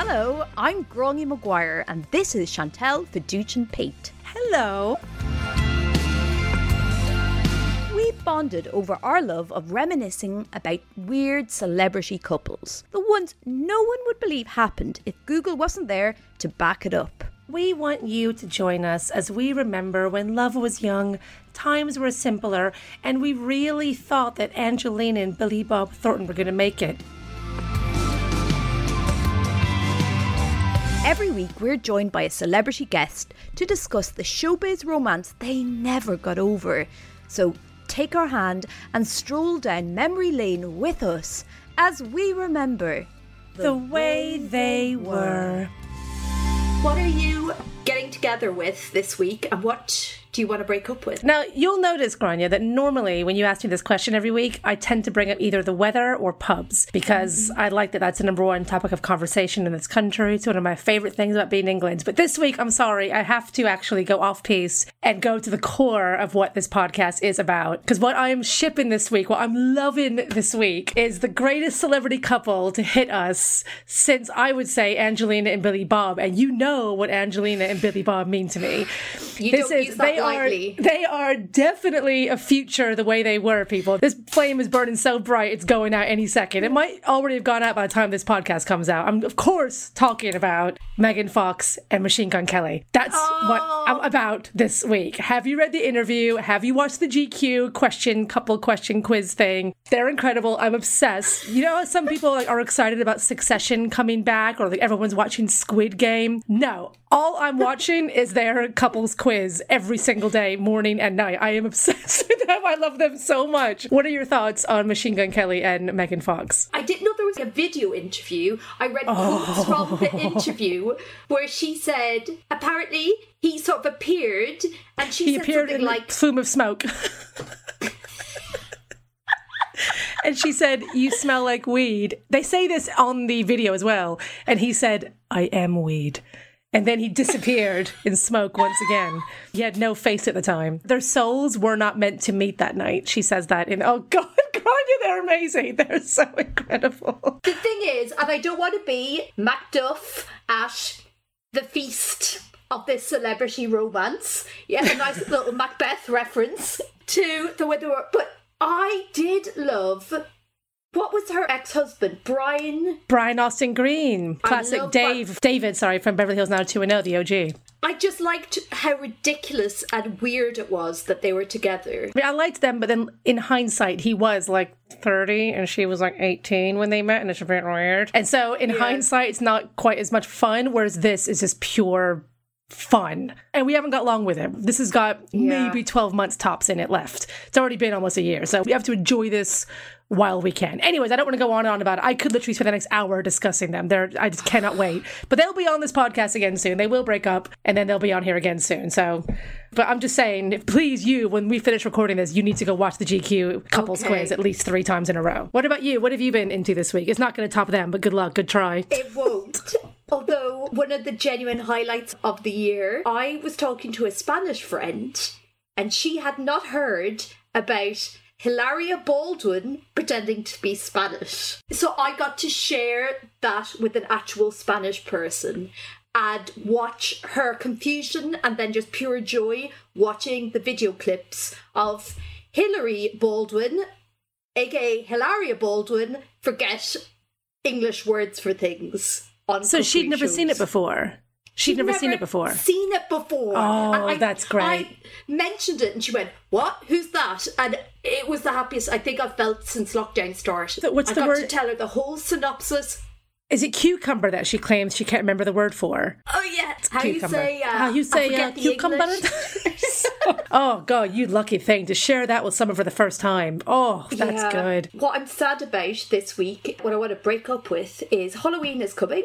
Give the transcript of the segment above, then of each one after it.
Hello, I'm Gráinne Maguire, and this is Chantal Fiduchin Pete. Hello. We bonded over our love of reminiscing about weird celebrity couples, the ones no one would believe happened if Google wasn't there to back it up. We want you to join us as we remember when love was young, times were simpler, and we really thought that Angelina and Billy Bob Thornton were going to make it. Every week, we're joined by a celebrity guest to discuss the showbiz romance they never got over. So take our hand and stroll down memory lane with us as we remember The way they were. What are you getting together with this week and what do you want to break up with? Now, you'll notice, Gráinne, that normally when you ask me this question every week, I tend to bring up either the weather or pubs because mm-hmm. I like that that's the number one topic of conversation in this country. It's one of my favorite things about being in England. But this week, I'm sorry, I have to actually go off piece and go to the core of what this podcast is about. Because what I'm shipping this week, what I'm loving this week, is the greatest celebrity couple to hit us since I would say Angelina and Billy Bob. And you know what Angelina and Billy Bob mean to me. You use that they lightly. are they are definitely a future the way they were people. This flame is burning so bright it's going out any second. It might already have gone out by the time this podcast comes out. I'm of course talking about megan fox and machine gun kelly. That's what i'm oh. about this week. Have you read the interview? Have you watched the gq question couple question quiz thing? They're incredible. I'm obsessed. You know some people like are excited about succession coming back or like everyone's watching squid game? No. All i'm watching is their couples quiz every single day, morning and night. I am obsessed with them. I love them so much. What are your thoughts on Machine Gun Kelly and Megan Fox? I didn't know there was a video interview. I read oh. quotes from the interview where she said apparently he sort of appeared and she He said appeared something in a like plume of smoke. and she said, You smell like weed. They say this on the video as well. And he said, I am weed. And then he disappeared in smoke once again. He had no face at the time. Their souls were not meant to meet that night. She says that in, oh God, Gráinne, they're amazing. They're so incredible. the thing is, and I don't want to be Macduff at the feast of this celebrity romance. Yeah, a nice little Macbeth reference to the were. But I did love what was her ex-husband, Brian Brian Austin Green, classic Dave, David, sorry, from Beverly Hills 90210, the OG. I just liked how ridiculous and weird it was that they were together. I mean, I liked them, but then in hindsight, he was like 30 and she was like 18 when they met, and it's a bit weird. And so in hindsight, it's not quite as much fun, whereas this is just pure fun. And we haven't got long with it. This has got maybe 12 months tops in it left. It's already been almost a year. So we have to enjoy this while we can. Anyways, I don't want to go on and on about it. I could literally spend the next hour discussing them. They're, I just cannot wait. But they'll be on this podcast again soon. They will break up and then they'll be on here again soon. So, but I'm just saying, please, you, when we finish recording this, you need to go watch the GQ couples Okay. quiz at least three times in a row. What about you? What have you been into this week? It's not going to top them, but good luck. Good try. It won't. Although, one of the genuine highlights of the year, I was talking to a Spanish friend and she had not heard about Hilaria Baldwin pretending to be Spanish. So I got to share that with an actual Spanish person and watch her confusion and then just pure joy watching the video clips of Hilary Baldwin, aka Hilaria Baldwin, forget English words for things. So she'd never seen it before. She'd, never, seen it before. Seen it before. Oh, I- that's great. I mentioned it, and she went, "What? Who's that?" And it was the happiest I think I've felt since lockdown started. So what's I the got to tell her the whole synopsis. Is it cucumber that she claims she can't remember the word for? Oh yeah, how you cucumber. say? Uh, How you say uh, cucumber? Oh god, you lucky thing to share that with someone for the first time. Oh, that's Yeah. good. What I'm sad about this week, what I want to break up with, is Halloween is coming,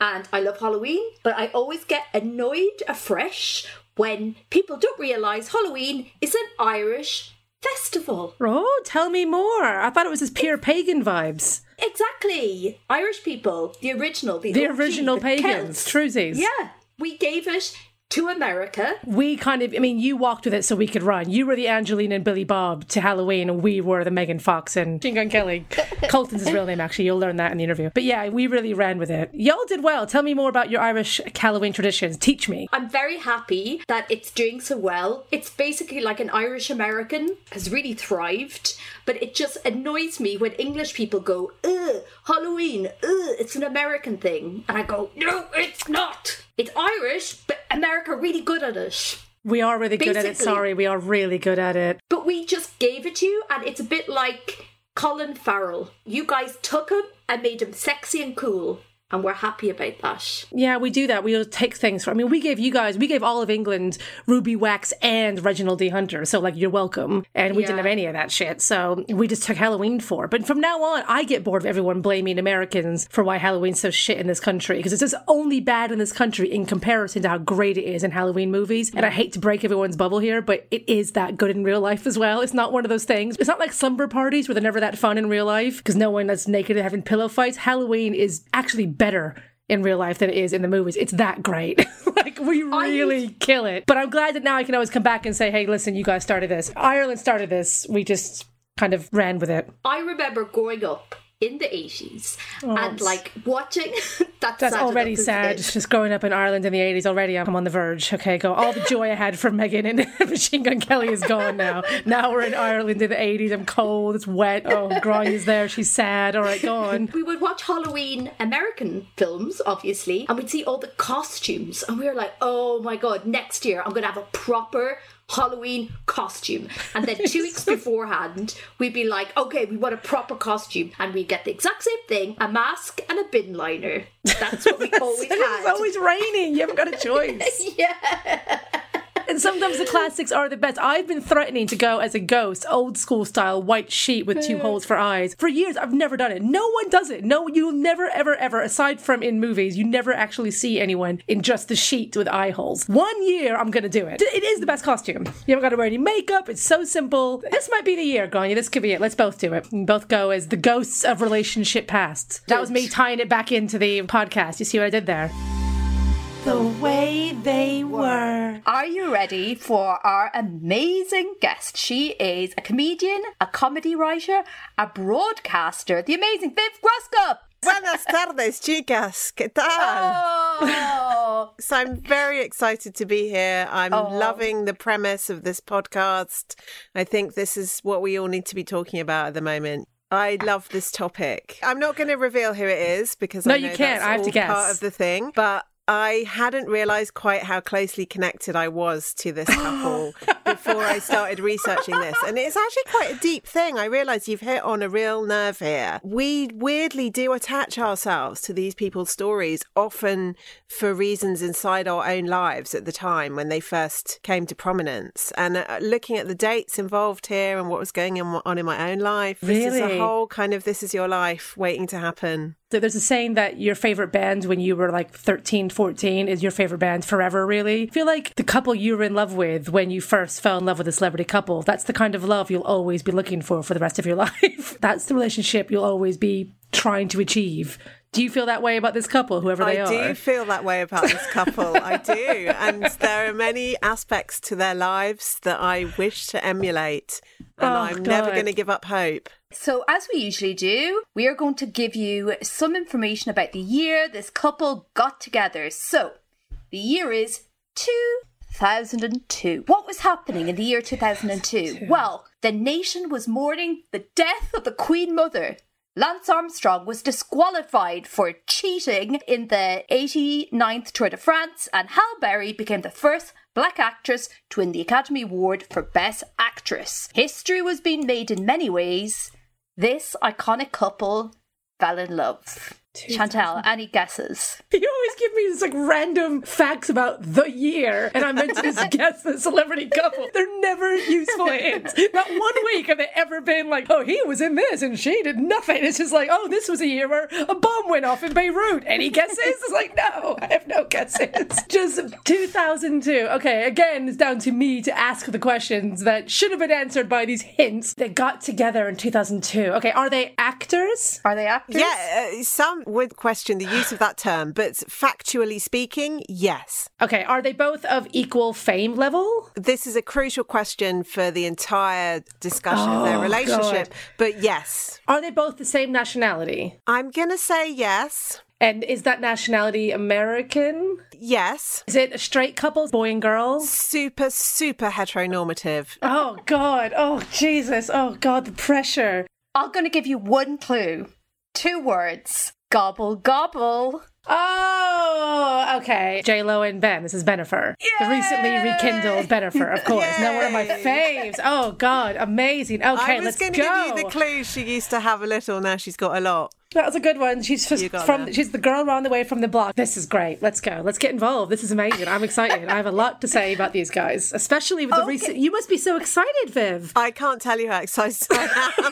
and I love Halloween, but I always get annoyed afresh when people don't realise Halloween is an Irish festival. Oh, tell me more. I thought it was just pure pagan vibes. Exactly. Irish people, the original, the, The OG, original the pagans, Celts. Trusies. Yeah. We gave it to America. We kind of, I mean, you walked with it so we could run. You were the Angelina and Billy Bob to Halloween, and we were the Megan Fox and Machine Gun Kelly. Colson's his real name, actually. You'll learn that in the interview. But yeah, we really ran with it. Y'all did well. Tell me more about your Irish Halloween traditions. Teach me. I'm very happy that it's doing so well. It's basically like an Irish American has really thrived, but it just annoys me when English people go, ugh, Halloween, ugh, it's an American thing. And I go, no, it's not. It's Irish, but America really good at it. We are really good at it. Sorry, we are really good at it. But we just gave it to you, and it's a bit like Colin Farrell. You guys took him and made him sexy and cool, and we're happy about that. Yeah, we do that. We'll take things from. I mean, we gave you guys, we gave all of England Ruby Wax and Reginald D. Hunter. So, like, you're welcome. And we didn't have any of that shit. So, we just took Halloween for. But from now on, I get bored of everyone blaming Americans for why Halloween's so shit in this country because it's just only bad in this country in comparison to how great it is in Halloween movies. And I hate to break everyone's bubble here, but it is that good in real life as well. It's not one of those things. It's not like slumber parties where they're never that fun in real life because no one that's naked and having pillow fights. Halloween is actually better in real life than it is in the movies. It's that great. like we really kill it. But I'm glad that now I can always come back and say, "Hey, listen, you guys started this. Ireland started this. We just kind of ran with it." I remember growing up in the 80s and like watching that's, already sad. it? Just growing up in Ireland in the 80s already, I'm on the verge. Okay, go. All the joy I had from Megan and Machine Gun Kelly is gone now. Now we're in Ireland in the 80s. I'm cold. It's wet. Oh, Gráinne's there. She's sad. All right, go on. we would watch Halloween American films, obviously, and we'd see all the costumes, and we were like, "Oh my god, next year I'm gonna have a proper Halloween costume." And then two weeks beforehand, we'd be like, "Okay, we want a proper costume," and we get the exact same thing: a mask and a bin liner. That's what we always had. it's always raining. You haven't got a choice. yeah. Sometimes the classics are the best. I've been threatening to go as a ghost, old school style, white sheet with two holes for eyes. For years, I've never done it. No one does it. No, you'll never, ever, ever, aside from in movies, you never actually see anyone in just the sheet with eye holes. One year, I'm to do it. It is the best costume. You haven't got to wear any makeup. It's so simple. This might be the year, Gráinne. This could be it. Let's both do it. We both go as the ghosts of relationship past. That was me tying it back into the podcast. You see what I did there? The way they were. Are you ready for our amazing guest? She is a comedian, a comedy writer, a broadcaster, the amazing Viv Groskop. Buenas tardes, chicas. ¿Qué tal? Oh, So I'm very excited to be here. I'm oh. loving the premise of this podcast. I think this is what we all need to be talking about at the moment. I love this topic. I'm not going to reveal who it is because No, I you can't. that's I have to all guess. part of the thing, but. I hadn't realized quite how closely connected I was to this couple before I started researching this. And it's actually quite a deep thing. I realize you've hit on a real nerve here. We weirdly do attach ourselves to these people's stories, often for reasons inside our own lives at the time when they first came to prominence. And uh, looking at the dates involved here and what was going on in my own life, this is Really? a whole kind of this is your life waiting to happen. So there's a saying that your favorite band when you were like 13, 14 is your favorite band forever, really. I feel like the couple you were in love with when you first fell in love with a celebrity couple, that's the kind of love you'll always be looking for for the rest of your life. that's the relationship you'll always be trying to achieve. Do you feel that way about this couple, whoever they I are? I do feel that way about this couple. I do. And there are many aspects to their lives that I wish to emulate. And Oh, I'm never going to give up hope. So, as we usually do, we are going to give you some information about the year this couple got together. So, the year is 2002. What was happening in the year 2002? Well, the nation was mourning the death of the Queen Mother. Lance Armstrong was disqualified for cheating in the 89th Tour de France, and Halle Berry became the first black actress to win the Academy Award for Best Actress. History was being made in many ways. This iconic couple fell in love. Chantal, any guesses? You always give me these like random facts about the year, and I'm meant to just guess the celebrity couple. They're never useful hints. Not one week have they ever been like, oh, he was in this and she did nothing. It's just like, oh, this was a year where a bomb went off in Beirut. Any guesses? It's like, no, I have no guesses. Just 2002. Okay, again, it's down to me to ask the questions that should have been answered by these hints. They got together in 2002. Okay, are they actors? Are they actors? Yeah, uh, some some would question the use of that term, but factually speaking, yes. Okay, are they both of equal fame level? This is a crucial question for the entire discussion of their Oh, relationship, God. but yes. Are they both the same nationality? I'm going to say yes. And is that nationality American? Yes. Is it a straight couple, boy and girl? Super, super heteronormative. Oh God! Oh Jesus! Oh God! The pressure. I'm going to give you one clue. Two words. Gobble, gobble. Oh, okay. J Lo and Ben. This is Benifer, the recently rekindled Benifer, of course. Now one of my faves. Oh God! Amazing. Okay, let's go. I was going to give you the clue. She used to have a little, now she's got a lot. That was a good one. She's just from. that. She's the girl around the way from the block. This is great. Let's go. Let's get involved. This is amazing. I'm excited. I have a lot to say about these guys, especially with the Okay. recent. You must be so excited, Viv. I can't tell you how excited I am.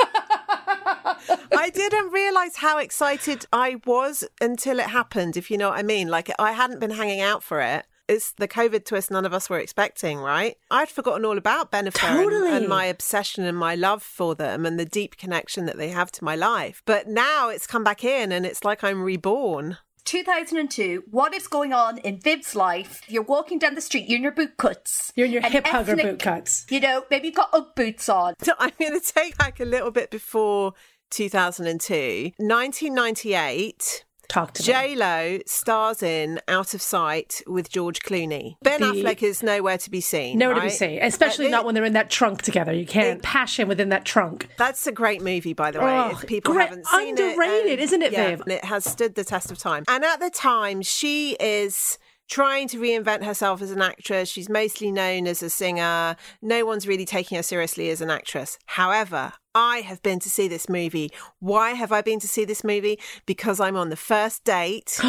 I didn't realize how excited I was until it happened, if you know what I mean. Like, I hadn't been hanging out for it. It's the COVID twist none of us were expecting, right? I'd forgotten all about Benifer and- Totally. and, my obsession and my love for them and the deep connection that they have to my life. But now it's come back in and it's like I'm reborn. 2002. What is going on in Viv's life? You're walking down the street, you're in your boot cuts. You're in your hip hugger ethnic- boot cuts. You know, maybe you've got Ugg boots on. So I'm going to take back a little bit before 2002. 1998. Talk to. J Lo stars in Out of Sight with George Clooney. Ben The- Affleck is nowhere to be seen. Nowhere to be seen, especially Uh, not when they're in that trunk together. You can't passion within that trunk. That's a great movie, by the way. Oh, if people great- haven't seen it, underrated, isn't it, yeah, Viv? and It has stood the test of time. And at the time, she is trying to reinvent herself as an actress. She's mostly known as a singer. No one's really taking her seriously as an actress. However, I have been to see this movie. Why have I been to see this movie? Because I'm on the first date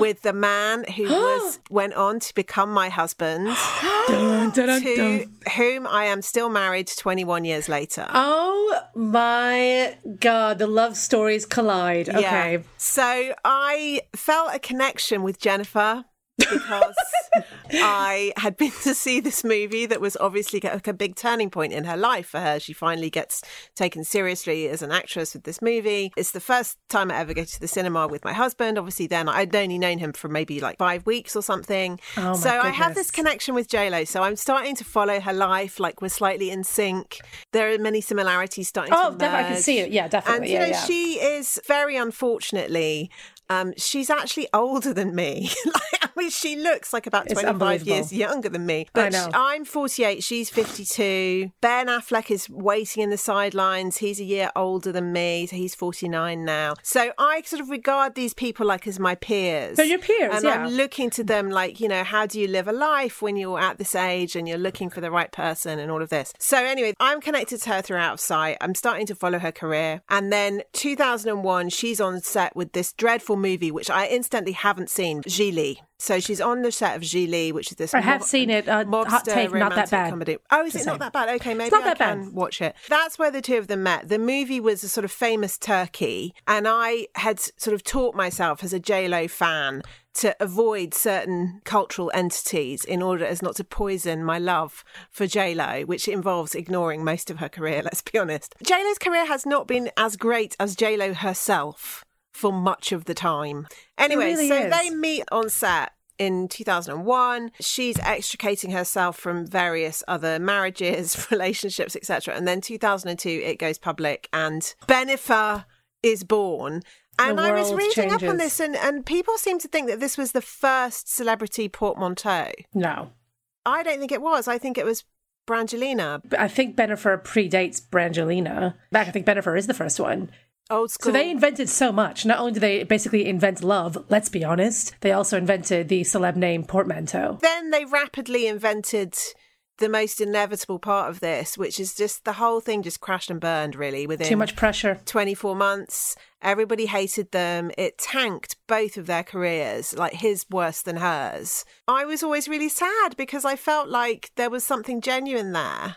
with the man who was went on to become my husband, Dun, dun, dun, to whom I am still married 21 years later. Oh my god, the love stories collide. Okay. Yeah. So I felt a connection with Jennifer because I had been to see this movie that was obviously like a big turning point in her life for her. She finally gets taken seriously as an actress with this movie. It's the first time I ever go to the cinema with my husband. Obviously, then I'd only known him for maybe like five weeks or something. Oh, my so I have this connection with JLo. So I'm starting to follow her life. Like we're slightly in sync. There are many similarities starting Oh, to definitely. I can see it. Yeah, definitely. And you yeah, know, yeah. she is very unfortunately. Um, she's actually older than me. like, I mean, she looks like about It's 25 years younger than me. But know. I'm 48, she's 52. Ben Affleck is waiting in the sidelines. He's a year older than me, so he's 49 now. So I sort of regard these people like as my peers. They're your peers, And yeah. I'm looking to them like, you know, how do you live a life when you're at this age and you're looking for the right person and all of this. So anyway, I'm connected to her throughout sight. I'm starting to follow her career. And then 2001, she's on set with this dreadful movie, which I instantly haven't seen, Gigli. So she's on the set of Gigli, which is this. I have seen it. Uh, hot take, not that bad. Comedy. Oh, is Just it not that bad? Okay, maybe I that bad. can watch it. That's where the two of them met. The movie was a sort of famous turkey, and I had sort of taught myself as a J Lo fan to avoid certain cultural entities in order as not to poison my love for J Lo, which involves ignoring most of her career. Let's be honest. J Lo's career has not been as great as J Lo herself for much of the time. Anyway, really so is. they meet on set in 2001 she's extricating herself from various other marriages relationships etc and then 2002 it goes public and Benifer is born and I was reading up on this, and, and people seem to think that this was the first celebrity portmanteau. No. I don't think it was. I think it was Brangelina, I think Benifer predates Brangelina. In fact, I think Benifer is the first one. Old So they invented so much. Not only did they basically invent love, let's be honest, they also invented the celeb name portmanteau. then they rapidly invented the most inevitable part of this, which is just the whole thing just crashed and burned really within Too much pressure. 24 months. Everybody hated them. It tanked both of their careers, like his worse than hers. I was always really sad because I felt like there was something genuine there.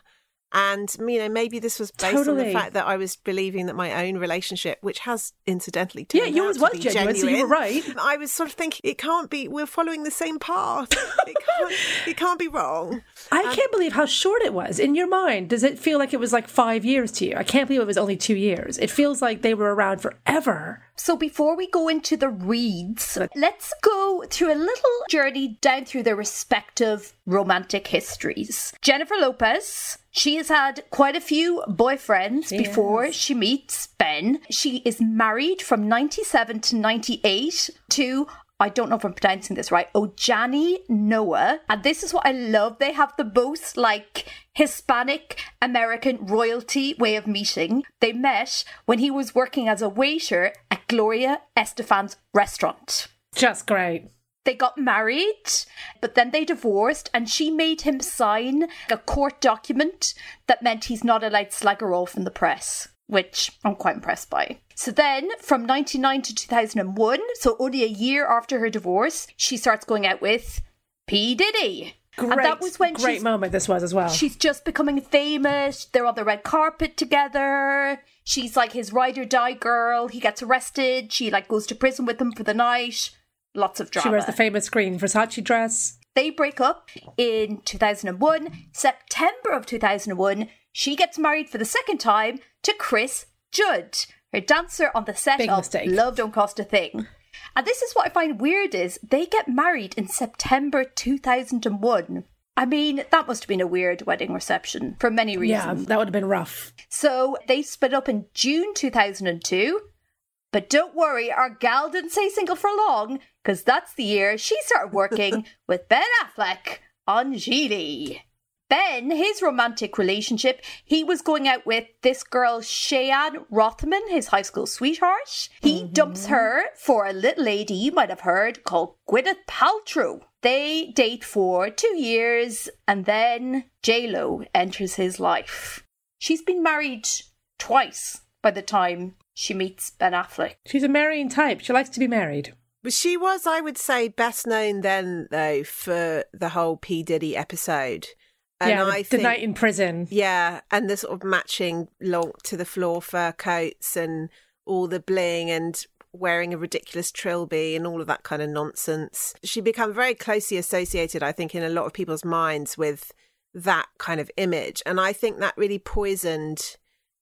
And, you know, maybe this was based on the fact that I was believing that my own relationship, which has incidentally turned Yeah, yours out to was be genuine, so you were right. I was sort of thinking, it can't be, we're following the same path. It can't, it can't be wrong. I um, can't believe how short it was. In your mind, does it feel like it was like five years to you? I can't believe it was only two years. It feels like they were around forever. So before we go into the reads, let's go through a little journey down through their respective romantic histories. Jennifer Lopez, she has had quite a few boyfriends before she meets Ben. She is married from 97 to 98 to I don't know if I'm pronouncing this right, oh, Ojani Noa. And this is what I love. They have the most like Hispanic American royalty way of meeting. They met when he was working as a waiter at Gloria Estefan's restaurant. Just great. They got married, but then they divorced, and she made him sign a court document that meant he's not allowed to slag her off in the press, which I'm quite impressed by. So then, from 99 to 2001, so only a year after her divorce, she starts going out with P. Diddy. Great, and that was when great moment this was as well. she's just becoming famous. They're on the red carpet together. She's like his ride or die girl. He gets arrested. She like goes to prison with him for the night. Lots of drama. She wears the famous green Versace dress. They break up in 2001. September of 2001, she gets married for the second time to Chris Judd, her dancer on the set Big of mistake. Love Don't Cost a Thing. And this is what I find weird is they get married in September 2001. I mean, that must have been a weird wedding reception for many reasons. Yeah, that would have been rough. So they split up in June 2002. But don't worry, our gal didn't stay single for long, because that's the year she started working with Ben Affleck on Gigli. Ben, his romantic relationship, he was going out with this girl, Cheyenne Rothman, his high school sweetheart. He mm-hmm. dumps her for a little lady you might have heard called Gwyneth Paltrow. They date for two years, and then J-Lo enters his life. She's been married twice by the time she meets Ben Affleck. She's a marrying type. She likes to be married. But she was, I would say, best known then, though, for the whole P. Diddy episode. And yeah, the, I the think, night in prison. yeah, and the sort of matching long to the floor fur coats and all the bling and wearing a ridiculous trilby and all of that kind of nonsense. She became very closely associated, I think, in a lot of people's minds with that kind of image. And I think that really poisoned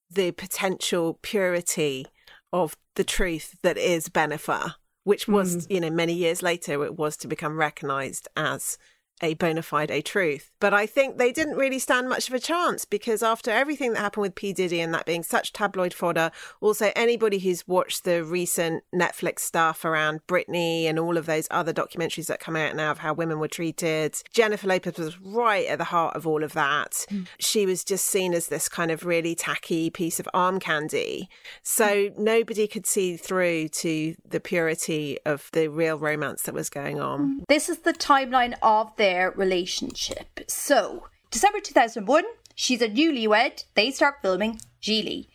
the potential purity of the truth that is Benifer, which was, mm. you know, many years later, it was to become recognized as a bona fide a truth. But I think they didn't really stand much of a chance because after everything that happened with P. Diddy and that being such tabloid fodder, also anybody who's watched the recent Netflix stuff around Britney and all of those other documentaries that come out now of how women were treated, Jennifer Lopez was right at the heart of all of that. Hmm. She was just seen as this kind of really tacky piece of arm candy. So nobody could see through to the purity of the real romance that was going on. Hmm. This is the timeline of their relationship. So, December 2001, she's a newlywed. They start filming Gigli.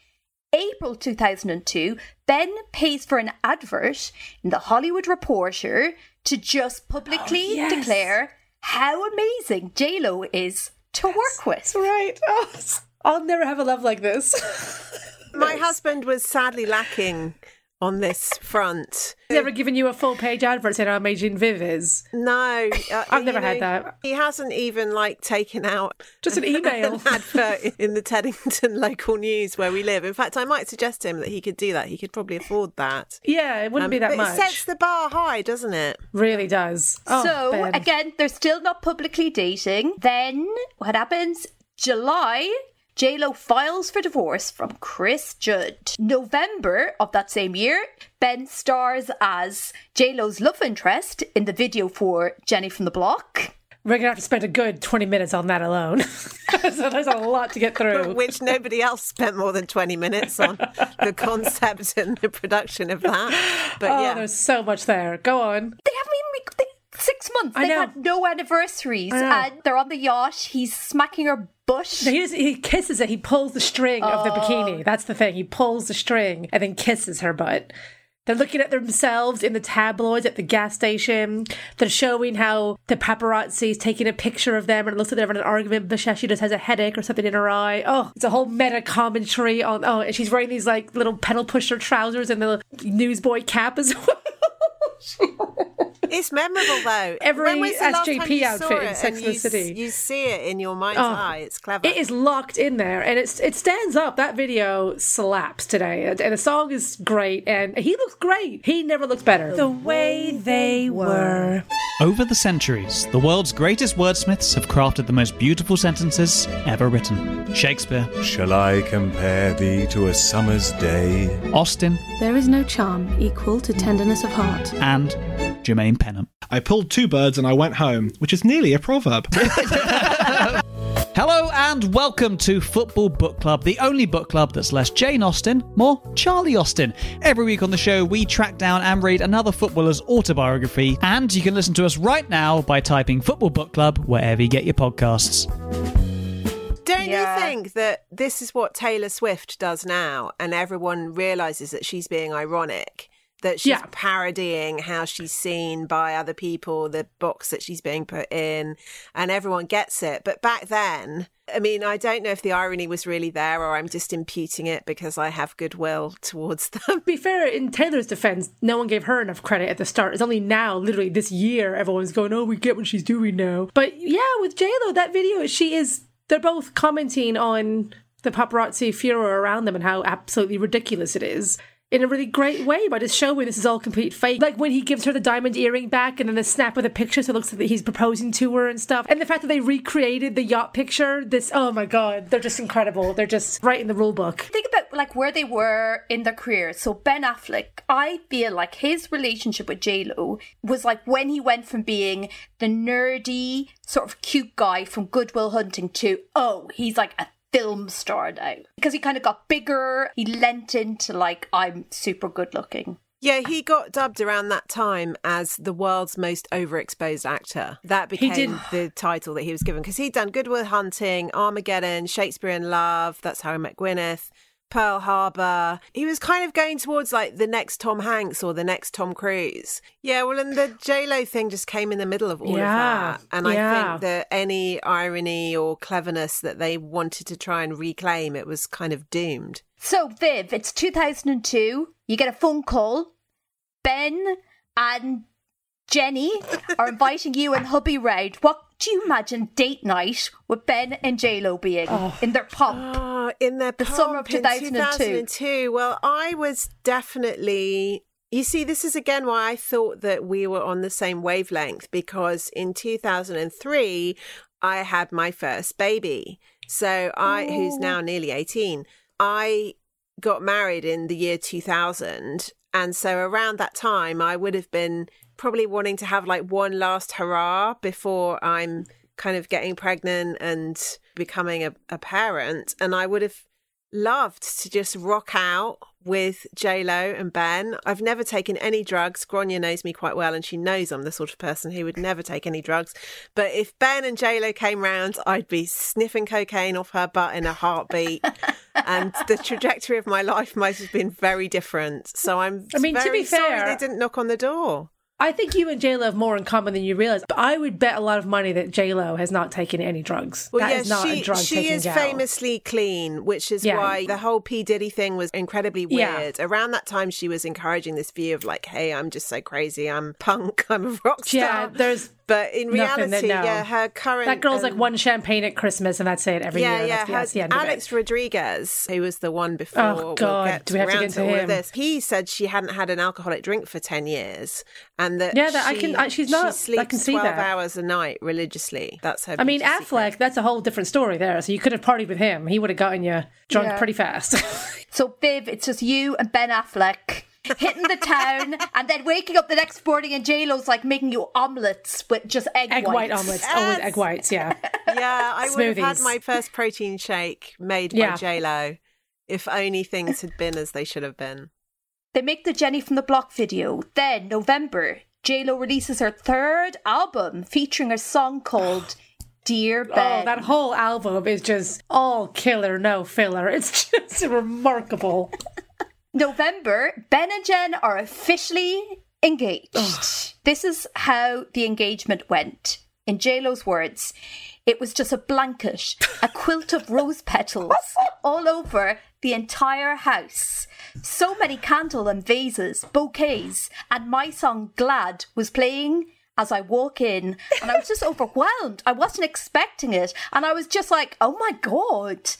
April 2002, Ben pays for an advert in the Hollywood Reporter to just publicly oh, yes. declare how amazing JLo is to work with. Right. Oh, I'll never have a love like this. My husband was sadly lacking on this front. He's never given you a full page advert saying how amazing Viv is. No, uh, I've you never had that. He hasn't even like taken out Just an email. an advert in the Teddington local news where we live. In fact, I might suggest to him that he could do that. He could probably afford that. Yeah, it wouldn't Um, be that but much. It sets the bar high, doesn't it? really does. Oh, so Ben. again, they're still not publicly dating. Then what happens? July, JLo files for divorce from Chris Judd. November of that same year, Ben stars as JLo's love interest in the video for Jenny from the Block. We're gonna have to spend a good twenty minutes on that alone. so there's a lot to get through. Which nobody else spent more than 20 minutes on the concept and the production of that. But Oh, yeah. there's so much there. Go on. They haven't even they, six months. They've know. had no anniversaries, and uh, they're on the yacht. He's smacking her butt. He, just, he kisses it. He pulls the string of the Oh. bikini. That's the thing. He pulls the string and then kisses her butt. They're looking at themselves in the tabloids at the gas station. They're showing how the paparazzi is taking a picture of them and it looks like they're having an argument because she just has a headache or something in her eye. Oh, it's a whole meta commentary on, oh, and she's wearing these like little pedal pusher trousers and the newsboy cap as well. It's memorable though. Every when was the last time SJP outfit in Sex and the City? You see it in your mind's Oh. eye. It's clever. It is locked in there, and it's it stands up. That video slaps today, and, and the song is great, and he looks great. He never looks better. The way they were. Over the centuries, the world's greatest wordsmiths have crafted the most beautiful sentences ever written. Shakespeare, Shall I compare thee to a summer's day? Austen, There is no charm equal to tenderness of heart. and Jermaine Pennant. I pulled two birds and I went home, which is nearly a proverb. Hello and welcome to Football Book Club, the only book club that's less Jane Austen, more Charlie Austin. Every week on the show, we track down and read another footballer's autobiography, and you can listen to us right now by typing Football Book Club wherever you get your podcasts. Don't Yeah. you think that this is what Taylor Swift does now, and everyone realizes that she's being ironic? That she's Yeah. parodying how she's seen by other people, the box that she's being put in, and everyone gets it. But back then, I mean, I don't know if the irony was really there or I'm just imputing it because I have goodwill towards them. Be fair, in Taylor's defense, no one gave her enough credit at the start. It's only now, literally this year, everyone's going, "Oh, we get what she's doing now." But yeah, with J Lo, that video, she is. They're both commenting on the paparazzi furor around them and how absolutely ridiculous it is. In a really great way by just showing this is all complete fake. Like when he gives her the diamond earring back and then the snap of the picture so it looks like he's proposing to her and stuff. And the fact that they recreated the yacht picture, this, oh my god, they're just incredible. They're just right in the rule book. think about like where they were in their careers. So Ben Affleck, I feel like his relationship with J Lo was like when he went from being the nerdy sort of cute guy from Good Will Hunting to oh, he's like a film star now because he kind of got bigger. He lent into like I'm super good looking. Yeah, he got dubbed around that time as the world's most overexposed actor. That became the title that he was given because he'd done Good Goodwill Hunting, Armageddon, Shakespeare in Love, That's How I Met Gwyneth, Pearl Harbor. He was kind of going towards like the next Tom Hanks or the next Tom Cruise. Yeah, well, and the J Lo thing just came in the middle of all Yeah, of that, and I think that any irony or cleverness that they wanted to try and reclaim, it was kind of doomed. So Viv, it's 2002. You get a phone call. Ben and Jenny are inviting you and hubby round. What do you imagine date night with Ben and J Lo being oh. in their pub? Oh. In their The summer of 2002. 2002. Well, I was definitely. You see, this is again why I thought that we were on the same wavelength because in 2003, I had my first baby. So I, who's now nearly 18, I got married in the year 2000. And so around that time, I would have been probably wanting to have like one last hurrah before I'm kind of getting pregnant and becoming a, a parent. And I would have loved to just rock out with J Lo and Ben. I've never taken any drugs. Gráinne knows me quite well, and she knows I'm the sort of person who would never take any drugs. But if Ben and J Lo came round, I'd be sniffing cocaine off her butt in a heartbeat. and the trajectory of my life might have been very different. So I'm I mean, to be fair- they didn't knock on the door. I think you and J Lo have more in common than you realize. But I would bet a lot of money that J Lo has not taken any drugs. Well, That yeah, is not she, a drug she is gal. famously clean, which is Yeah. why the whole P Diddy thing was incredibly Yeah. weird. Around that time, she was encouraging this view of like, "Hey, I'm just so crazy. I'm punk. I'm a rock star." Yeah, there's but in reality, that- no. yeah, her current that girl's like um, one champagne at Christmas and that's it every yeah, year. yeah. That's, her- end of Alex. Rodriguez, who was the one before. Oh, we'll God, get do we have to get into all him? of this. He said she hadn't had an alcoholic drink for ten years, and Um, that Yeah, that I can- I- she's not- I She sleeps can see twelve that. hours a night religiously. That's her. I mean, beauty secret. Affleck, that's a whole different story there. So you could have partied with him. He would have gotten you drunk Yeah. pretty fast. So Viv, it's just you and Ben Affleck hitting the town and then waking up the next morning and J Lo's like making you omelets with just egg, egg white omelets. Always egg whites, yeah. Yeah, I would have had my first protein shake made Yeah. by J Lo, if only things had been as they should have been. They make the Jenny from the Block video. Then, November, JLo releases her third album featuring a song called Dear oh, Ben. Oh, that whole album is just all killer, no filler. It's just remarkable. November, Ben and Jen are officially engaged. This is how the engagement went. In JLo's words, It was just a blanket, a quilt of rose petals all over the entire house. So many candle and vases, bouquets, and my song Glad was playing as I walk in and I was just overwhelmed. I wasn't expecting it. And I was just like, oh my God.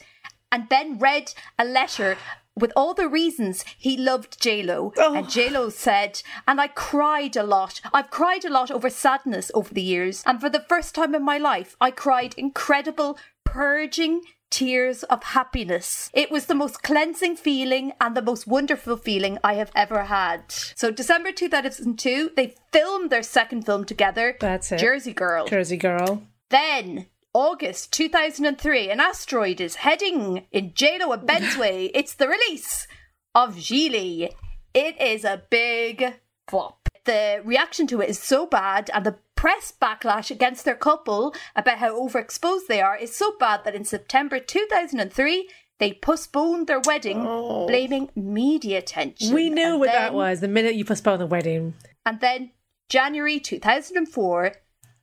And Ben read a letter with all the reasons he loved JLo. And oh. JLo said, and I cried a lot. I've cried a lot over sadness over the years. And for the first time in my life, I cried incredible, purging tears of happiness. It was the most cleansing feeling and the most wonderful feeling I have ever had. So, December 2002, they filmed their second film together. That's it. Jersey Girl. Jersey Girl. Then, August 2003, an asteroid is heading in JLo and Ben's way. It's the release of Gigli. It is a big flop. The reaction to it is so bad, and the press backlash against their couple about how overexposed they are is so bad that in September 2003, they postponed their wedding, oh. blaming media attention. We knew And what that was the minute you postponed the wedding. and then January 2004,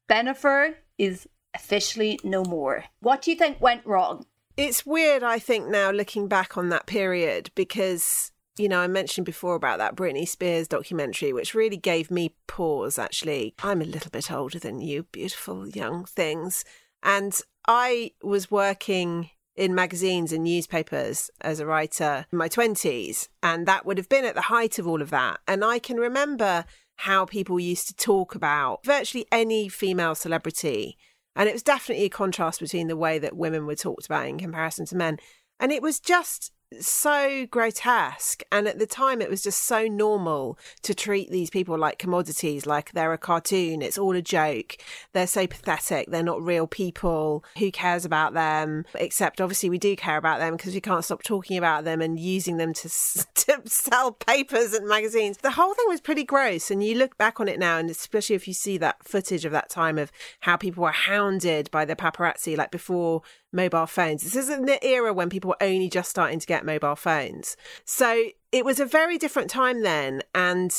Benifer is officially no more. What do you think went wrong? It's weird, I think, now looking back on that period because, you know, I mentioned before about that Britney Spears documentary, which really gave me pause, actually. I'm a little bit older than you, beautiful young things. And I was working in magazines and newspapers as a writer in my 20s, and that would have been at the height of all of that. And I can remember how people used to talk about virtually any female celebrity. And it was definitely a contrast between the way that women were talked about in comparison to men. And it was just so grotesque. And at the time, it was just so normal to treat these people like commodities, like they're a cartoon. It's all a joke. They're so pathetic. They're not real people. Who cares about them? Except obviously, we do care about them because we can't stop talking about them and using them to, to sell papers and magazines. The whole thing was pretty gross. And you look back on it now, and especially if you see that footage of that time of how people were hounded by the paparazzi, like before mobile phones. This is an era when people were only just starting to get mobile phones. So it was a very different time then. And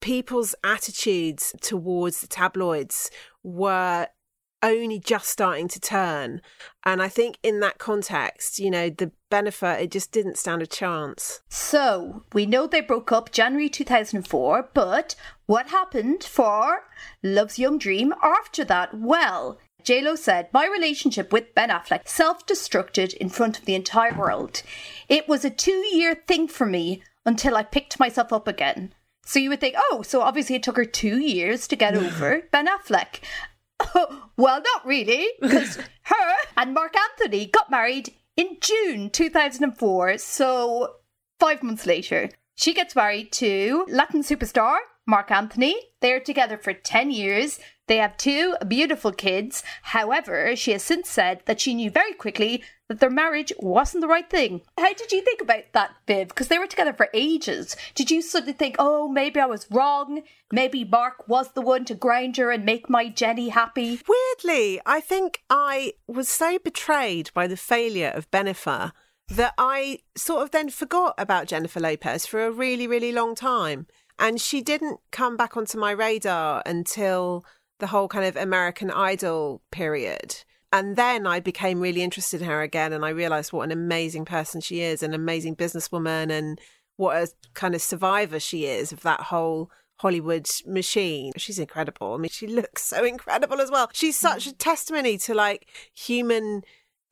people's attitudes towards the tabloids were only just starting to turn. And I think in that context, you know, the benefit, it just didn't stand a chance. So, we know they broke up January 2004, but what happened for Love's Young Dream after that? Well, JLo said, My relationship with Ben Affleck self destructed in front of the entire world. It was a two year thing for me until I picked myself up again. So you would think, oh, so obviously it took her two years to get over Ben Affleck. well, not really, because her and Marc Anthony got married in June 2004. So five months later, she gets married to Latin superstar Marc Anthony. They're together for 10 years. They have two beautiful kids. However, she has since said that she knew very quickly that their marriage wasn't the right thing. How did you think about that, Viv? Because they were together for ages. Did you suddenly think, oh, maybe I was wrong? Maybe Marc was the one to grind her and make my Jenny happy? Weirdly, I think I was so betrayed by the failure of Benifer that I sort of then forgot about Jennifer Lopez for a really, really long time. And she didn't come back onto my radar until the whole kind of American Idol period. And then I became really interested in her again, and I realized what an amazing person she is, an amazing businesswoman, and what a kind of survivor she is of that whole Hollywood machine. She's incredible. I mean, she looks so incredible as well. She's such a mm. testimony to like human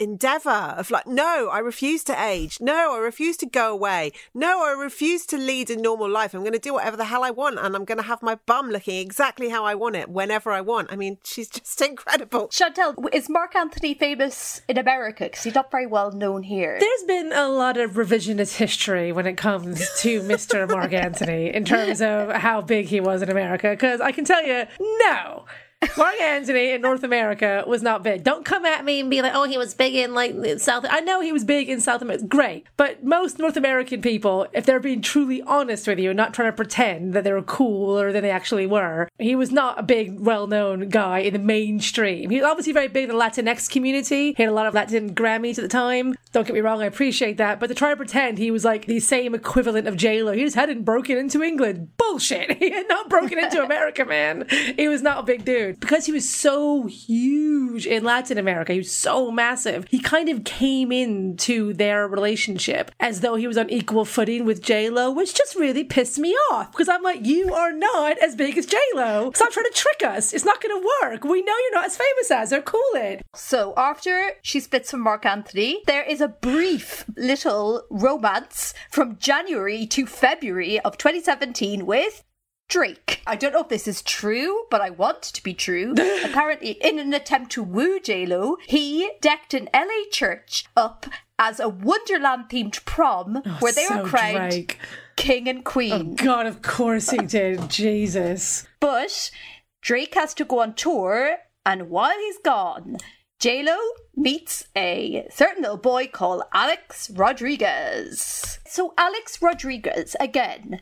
endeavor of like no i refuse to age no i refuse to go away no i refuse to lead a normal life i'm going to do whatever the hell i want and i'm going to have my bum looking exactly how i want it whenever i want i mean she's just incredible Chantel, is Marc Anthony famous in America? Because he's not very well known here. There's been a lot of revisionist history when it comes to Mr. Marc Anthony in terms of how big he was in America. Because I can tell you, no. Marc Anthony in North America was not big. Don't come at me and be like, "Oh, he was big in like South." I know he was big in South America. Great, but most North American people, if they're being truly honest with you and not trying to pretend that they were cooler than they actually were, he was not a big, well-known guy in the mainstream. He was obviously very big in the Latinx community. He had a lot of Latin Grammys at the time. Don't get me wrong, I appreciate that, but to try to pretend he was like the same equivalent of J Lo, he just hadn't broken into England. Bullshit. He had not broken into America, man. He was not a big dude. Because he was so huge in Latin America, he was so massive. He kind of came into their relationship as though he was on equal footing with J Lo, which just really pissed me off because I'm like, you are not as big as J Lo. Stop trying to trick us. It's not going to work. We know you're not as famous as her. Cool it. So after she splits from Marc Anthony, there is a brief little romance from January to February of 2017 with Drake. I don't know if this is true, but I want it to be true. Apparently, in an attempt to woo JLo, he decked an LA church up as a Wonderland themed prom oh, where they so were crowned Drake. king and oh, queen. Oh, God, of course he did. Jesus. But Drake has to go on tour, and while he's gone, JLo meets a certain little boy called Alex Rodriguez. So, Alex Rodriguez, again,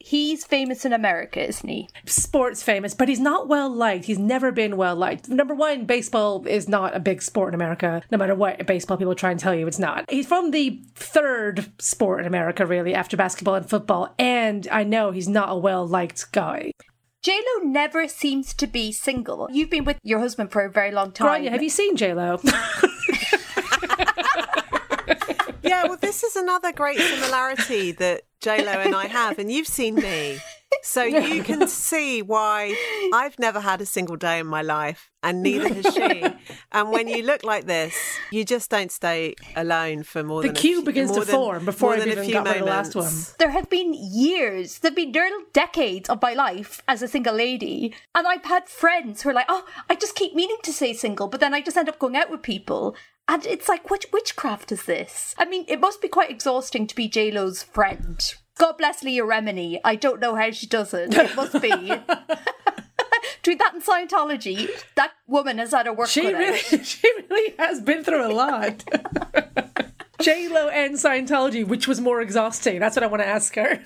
he's famous in America, isn't he? sports famous, but he's not well liked. He's never been well liked. Number one, baseball is not a big sport in America, no matter what baseball people try and tell you it's not. He's from the third sport in America, really, after basketball and football, and I know he's not a well liked guy. JLo never seems to be single. You've been with your husband for a very long time. Gráinne, have you seen J-Lo? Yeah, well, this is another great similarity that J Lo and I have, and you've seen me, so you can see why I've never had a single day in my life, and neither has she. And when you look like this, you just don't stay alone for more The than a cue few- begins to than- form before more I've than a even few got rid of the last one. there have been years, there have been nearly decades of my life as a single lady. And I've had friends who are like, oh, I just keep meaning to say single, but then I just end up going out with people. And it's like, which witchcraft is this? I mean, it must be quite exhausting to be J Lo's friend. God bless Leah Remini. I don't know how she does it. It must be. Between that and Scientology, that woman has had a work she really, she really has been through a lot. J Lo and Scientology, which was more exhausting? That's what I want to ask her.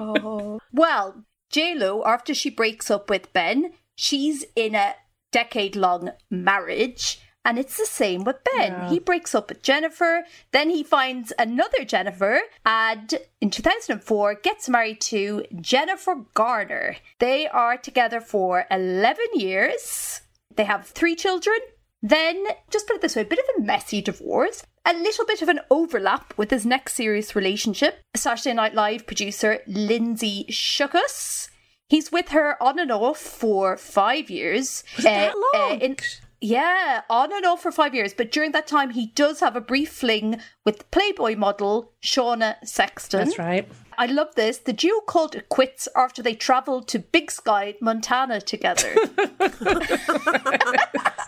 Oh. Well, J Lo, after she breaks up with Ben, she's in a decade long marriage. And it's the same with Ben. Yeah. He breaks up with Jennifer, then he finds another Jennifer, and in 2004 gets married to Jennifer Garner. They are together for 11 years. They have three children. Then, just put it this way, a bit of a messy divorce. A little bit of an overlap with his next serious relationship. Saturday Night Live producer Lindsay Shookus. He's with her on and off for five years. that Uh, long? uh, in- yeah, on and off for five years. But during that time, he does have a brief fling with Playboy model Shauna Sexton. That's right. I love this. The duo called it quits after they travelled to Big Sky, Montana together.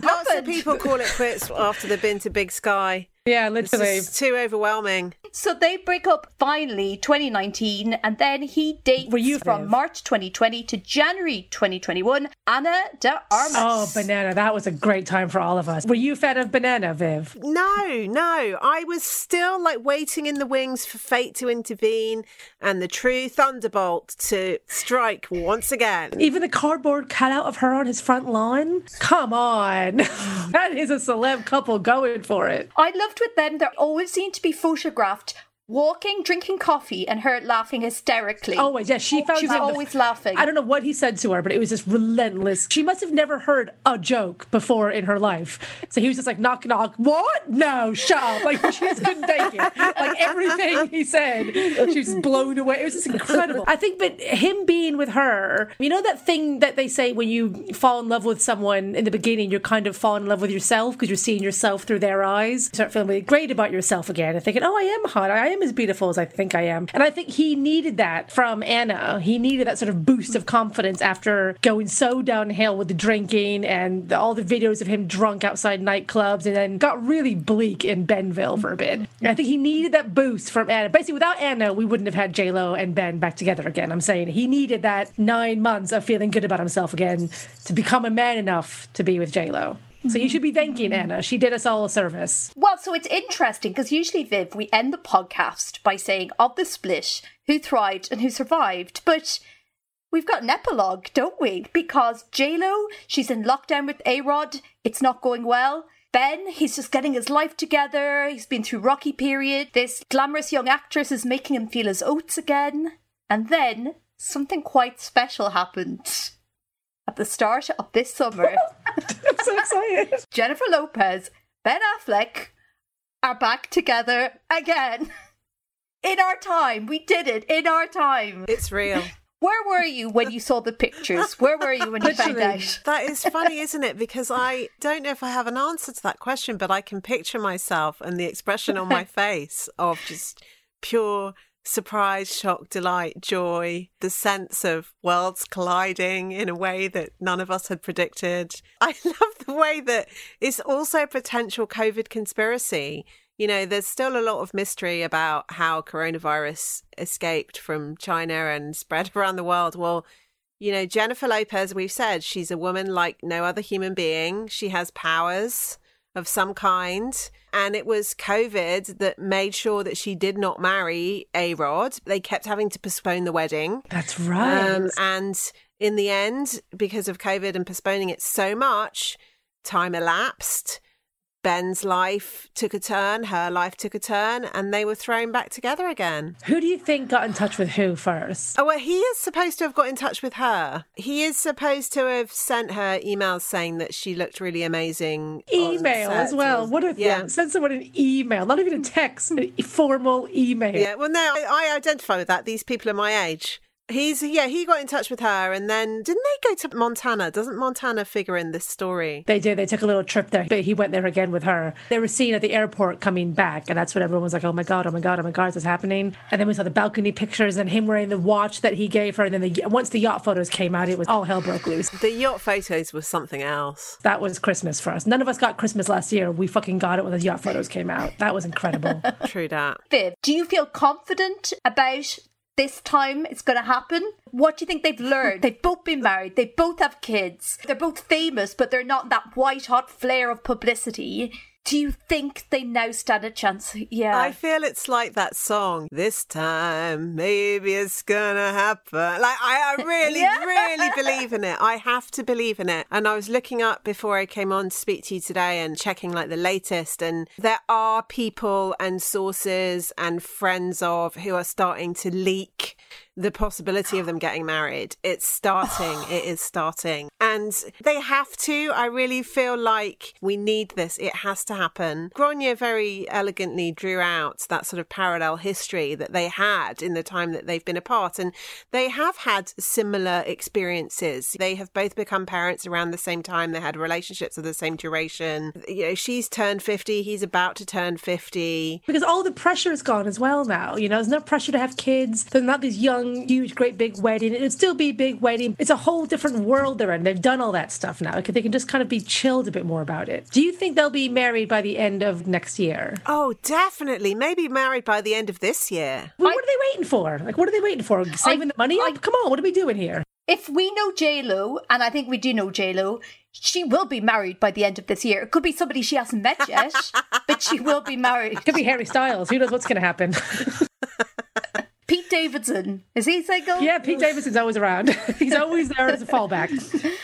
Lots of people call it quits after they've been to Big Sky. Yeah, It's literally. just too overwhelming. so they break up finally 2019, and then he dates Were you from March 2020 to January 2021 Ana de Armas. Oh, Banana. That was a great time for all of us. Were you a fan of Banana, Viv? No, no. I was still like waiting in the wings for fate to intervene and the true thunderbolt to strike once again. Even the cardboard cutout of her on his front lawn? Come on. that is a celeb couple going for it. I loved with them, they always seem to be photographed walking, drinking coffee, and her laughing hysterically. Always, yeah. She found She was him- always laughing. I don't know what he said to her, but it was just relentless. She must have never heard a joke before in her life. So he was just like, knock, knock. What? No, shut up. Like, she just couldn't take it. Like, everything he said, she was blown away. It was just incredible. I think, but him being with her, you know, that thing that they say when you fall in love with someone in the beginning, you're kind of falling in love with yourself because you're seeing yourself through their eyes. You start feeling really great about yourself again and thinking, oh, I am hot. I am as beautiful as I think I am. And I think he needed that from Ana. He needed that sort of boost of confidence after going so downhill with the drinking and all the videos of him drunk outside nightclubs and then got really bleak in Benville for a bit. And I think he needed that boost from Ana. Basically, without Ana, we wouldn't have had J-Lo and Ben back together again. I'm saying he needed that nine months of feeling good about himself again to become a man enough to be with J-Lo. So you mm-hmm. should be thanking Ana. She did us all a service. Well, so it's interesting because usually, Viv, we end the podcast by saying of the split who thrived and who survived, but we've got an epilogue, don't we? Because J Lo, she's in lockdown with A Rod. It's not going well. Ben, he's just getting his life together. He's been through rocky period. This glamorous young actress is making him feel his oats again. And then something quite special happened. A at the start of this summer, I'm so excited. Jennifer Lopez, Ben Affleck are back together again. In our time. We did it in our time. It's real. Where were you when you saw the pictures? Where were you when you found out? That is funny, isn't it? Because I don't know if I have an answer to that question, but I can picture myself and the expression on my face of just pure surprise, shock, delight, joy, the sense of worlds colliding in a way that none of us had predicted. I love the way that it's also a potential COVID conspiracy. You know, there's still a lot of mystery about how coronavirus escaped from China and spread around the world. Well, you know, Jennifer Lopez, we've said she's a woman like no other human being. She has powers of some kind. And it was COVID that made sure that she did not marry A Rod. They kept having to postpone the wedding. That's right. Um, and in the end, because of COVID and postponing it so much, time elapsed. Ben's life took a turn, her life took a turn, and they were thrown back together again. who do you think got in touch with who first? Oh, well, he is supposed to have got in touch with her. He is supposed to have sent her emails saying that she looked really amazing. Email as well. What if Yeah. yeah. send someone an email, not even a text, a formal email. Yeah, well, no, I, I identify with that. These people are my age. He's, yeah, he got in touch with her, and then didn't they go to Montana? Doesn't Montana figure in this story? They did. They took a little trip there, but he went there again with her. They were seen at the airport coming back, and that's when everyone was like, "Oh my god, oh my god, oh my god, this is this happening?" And then we saw the balcony pictures and him wearing the watch that he gave her. And then the, once the yacht photos came out, it was all hell broke loose. The yacht photos was something else. That was Christmas for us. None of us got Christmas last year. We fucking got it when the yacht photos came out. That was incredible. True that. Viv, do you feel confident about this time it's going to happen? What do you think they've learned? They've both been married, they both have kids, they're both famous, but they're not that white hot flare of publicity. Do you think they now stand a chance? Yeah. I feel it's like that song. This time, maybe it's gonna happen. Like I, I really, Yeah. really believe in it. I have to believe in it. And I was looking up before I came on to speak to you today and checking like the latest. And there are people and sources and friends of who are starting to leak the possibility of them getting married. It's starting. it is starting. And they have to. I really feel like we need this. It has to happen. Gráinne very elegantly drew out that sort of parallel history that they had in the time that they've been apart. And they have had similar experiences. They have both become parents around the same time. They had relationships of the same duration. You know, she's turned 50, he's about to turn 50. because all the pressure is gone as well now. You know, there's no pressure to have kids. There's not this young, huge, great big wedding. It'd still be a big wedding. It's a whole different world they're in. They've done all that stuff now. They can just kind of be chilled a bit more about it. Do you think they'll be married by the end of next year? Oh, definitely. Maybe married by the end of this year. Well, what are they waiting for? Like, what are they waiting for? Saving the money up? Come on, what are we doing here? if we know J Lo, and I think we do know J Lo, she will be married by the end of this year. It could be somebody she hasn't met yet, but she will be married. It Could be Harry Styles. Who knows what's going to happen? Pete Davidson is he single? yeah, Pete Davidson's always around. He's always there as a fallback.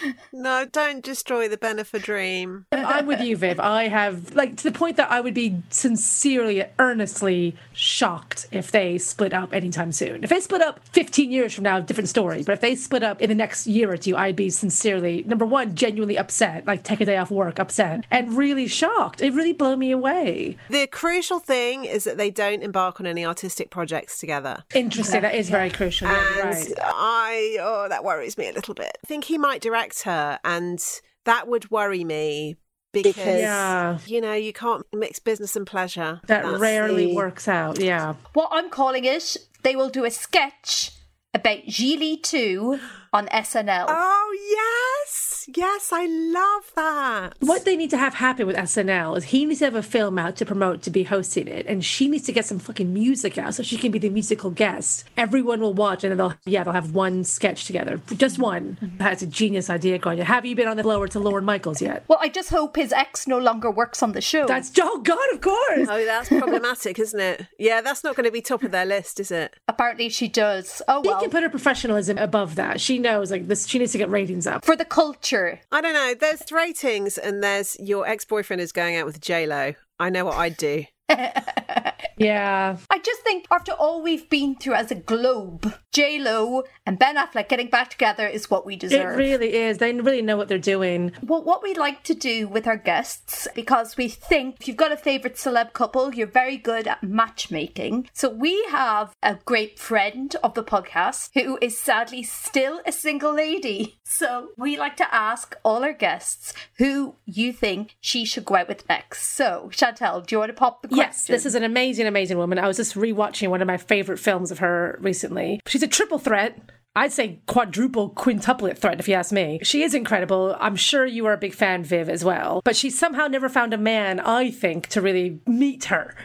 No, don't destroy the Benifer dream. I'm with you, Viv. I have like to the point that I would be sincerely, earnestly shocked if they split up anytime soon. If they split up 15 years from now, different story. But if they split up in the next year or two, I'd be sincerely number one, genuinely upset, like take a day off work, upset, and really shocked. It really blew me away. The crucial thing is that they don't embark on any artistic projects together. Interesting. That is very crucial. And right. I, oh, that worries me a little bit. I think he might direct her, and that would worry me because, Yeah. you know, you can't mix business and pleasure. That That's rarely the- works out. Yeah. What I'm calling it, they will do a sketch about Gigli 2 on SNL. Oh, yes. Yes, I love that. What they need to have happen with SNL is he needs to have a film out to promote to be hosting it, and she needs to get some fucking music out so she can be the musical guest. Everyone will watch, and then they'll yeah they'll have one sketch together, just one. That's a genius idea, going. Have you been on the blower to Lorne Michaels yet? Well, I just hope his ex no longer works on the show. That's oh god, of course. Oh, that's problematic, isn't it? Yeah, that's not going to be top of their list, is it? Apparently she does. Oh She well. can put her professionalism above that. She knows like this. She needs to get ratings up. For the culture. I don't know. There's ratings, and there's your ex boyfriend is going out with J Lo. I know what I'd do. Yeah. I just think after all we've been through as a globe, J Lo and Ben Affleck getting back together is what we deserve. It really is. They really know what they're doing. Well, what we like to do with our guests, because we think if you've got a favourite celeb couple, you're very good at matchmaking. So we have a great friend of the podcast who is sadly still a single lady. So we like to ask all our guests who you think she should go out with next. So, Chantal, do you want to pop the question? Yes, this is an amazing, amazing woman. I was just rewatching one of my favorite films of her recently. She's a triple threat. I'd say quadruple, quintuplet threat, if you ask me. She is incredible. I'm sure you are a big fan, Viv, as well. But she's somehow never found a man, I think, to really meet her.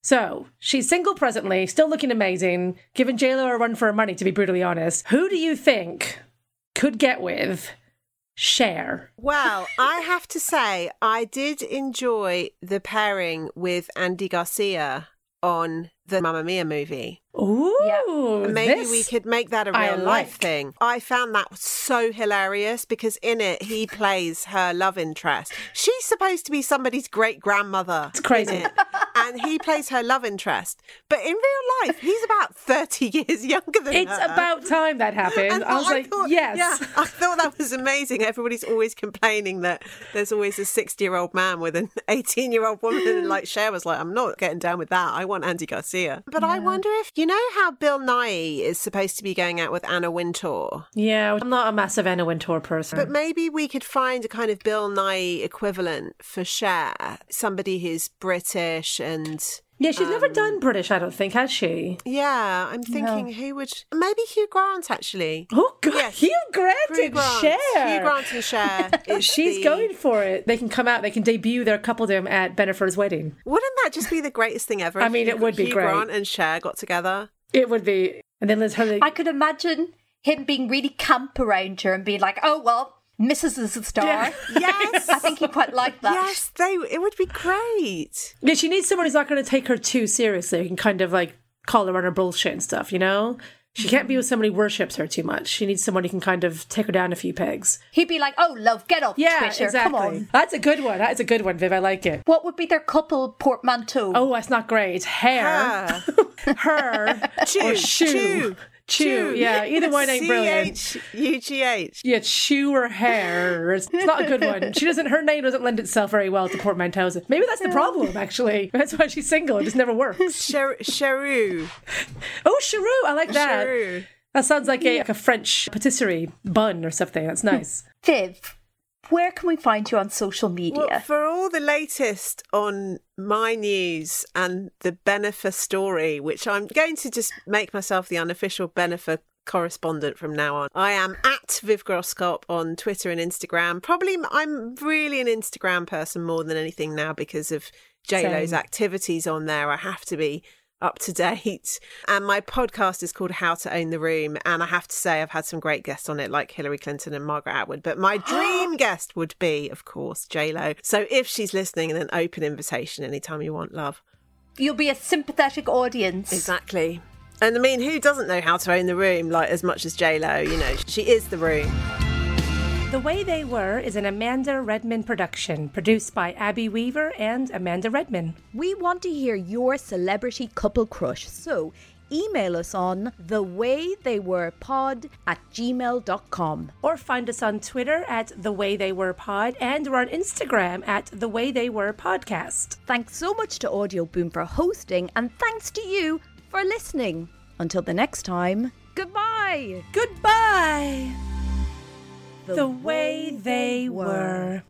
So she's single presently, still looking amazing, giving JLo a run for her money, to be brutally honest. Who do you think could get with Cher? Well, I have to say, I did enjoy the pairing with Andy Garcia on the Mamma Mia movie. Ooh, Maybe this- we could make that a real life like. thing. I found that so hilarious because in it he plays her love interest. She's supposed to be somebody's great grandmother. It's crazy. and he plays her love interest. But in real life, he's about 30 years younger than It's her. about time that happened. And I was like, thought- yes. Yeah, I thought that was amazing. Everybody's always complaining that there's always a 60 year old man with an 18 year old woman. And like Cher was like, I'm not getting down with that. I want Andy Garcia. But I wonder if, you know how Bill Nighy is supposed to be going out with Anna Wintour? Yeah, I'm not a massive Anna Wintour person. But maybe we could find a kind of Bill Nighy equivalent for Cher. Somebody who's British and. Yeah, she's never um, done British, I don't think, has she? Yeah, I'm thinking who would. Maybe Hugh Grant, actually. Oh, God. Yes. Hugh Grant Hugh and Grant. Cher. Hugh Grant and Cher. She's the- going for it. They can come out, they can debut their coupledom at Benifer's wedding. Wouldn't that just be the greatest thing ever? I mean, Hugh- it would be Hugh great. Grant and Cher got together. It would be. And then Liz Hurley. I could imagine him being really camp around her and being like, oh, well, Mrs. is a star. Yeah. Yes, I think he quite like that. yes, they. It would be great. Yeah, she needs someone who's not going to take her too seriously. Who can kind of like call her on her bullshit and stuff, you know? She can't be with somebody who worships her too much. She needs someone who can kind of take her down a few pegs. He'd be like, oh, love, get off Yeah, Twitter. exactly. Come on. That's a good one. That's a good one, Viv. I like it. What would be their couple portmanteau? Oh, that's not great. It's hair, Ah, her, chew, or shoe. chew, Chew. Yeah, either one ain't brilliant. C-H-U-G-H. Yeah, shoe or hair. It's not a good one. She doesn't. Her name doesn't lend itself very well to portmanteaus. Maybe that's the problem. Actually, that's why she's single. It just never works. Cher- Cheru. Oh, Cheroux. I like that. Cheru. That sounds like a, like a French patisserie bun or something. That's nice. Viv, where can we find you on social media? Well, for all the latest on my news and the Benifer story, which I'm going to just make myself the unofficial Benifer correspondent from now on. I am at Viv Groskop on Twitter and Instagram. Probably I'm really an Instagram person more than anything now because of JLo's Same. activities on there. I have to be up to date. And my podcast is called How to Own the Room. And I have to say, I've had some great guests on it, like Hillary Clinton and Margaret Atwood. But my dream guest would be, of course, JLo. So if she's listening, an open invitation anytime you want, love. You'll be a sympathetic audience. Exactly. And I mean, who doesn't know how to own the room like as much as JLo? You know, she is the room. The Way They Were is an Amanda Redman production, produced by Abby Weaver and Amanda Redman. We want to hear your celebrity couple crush, so email us on thewaytheywerepod at gmail.com. Or find us on Twitter at The Way They Were Pod and we're on Instagram at The Way They Were Podcast. Thanks so much to Audioboom for hosting, and thanks to you for listening. Until the next time, goodbye. Goodbye! The, way they were.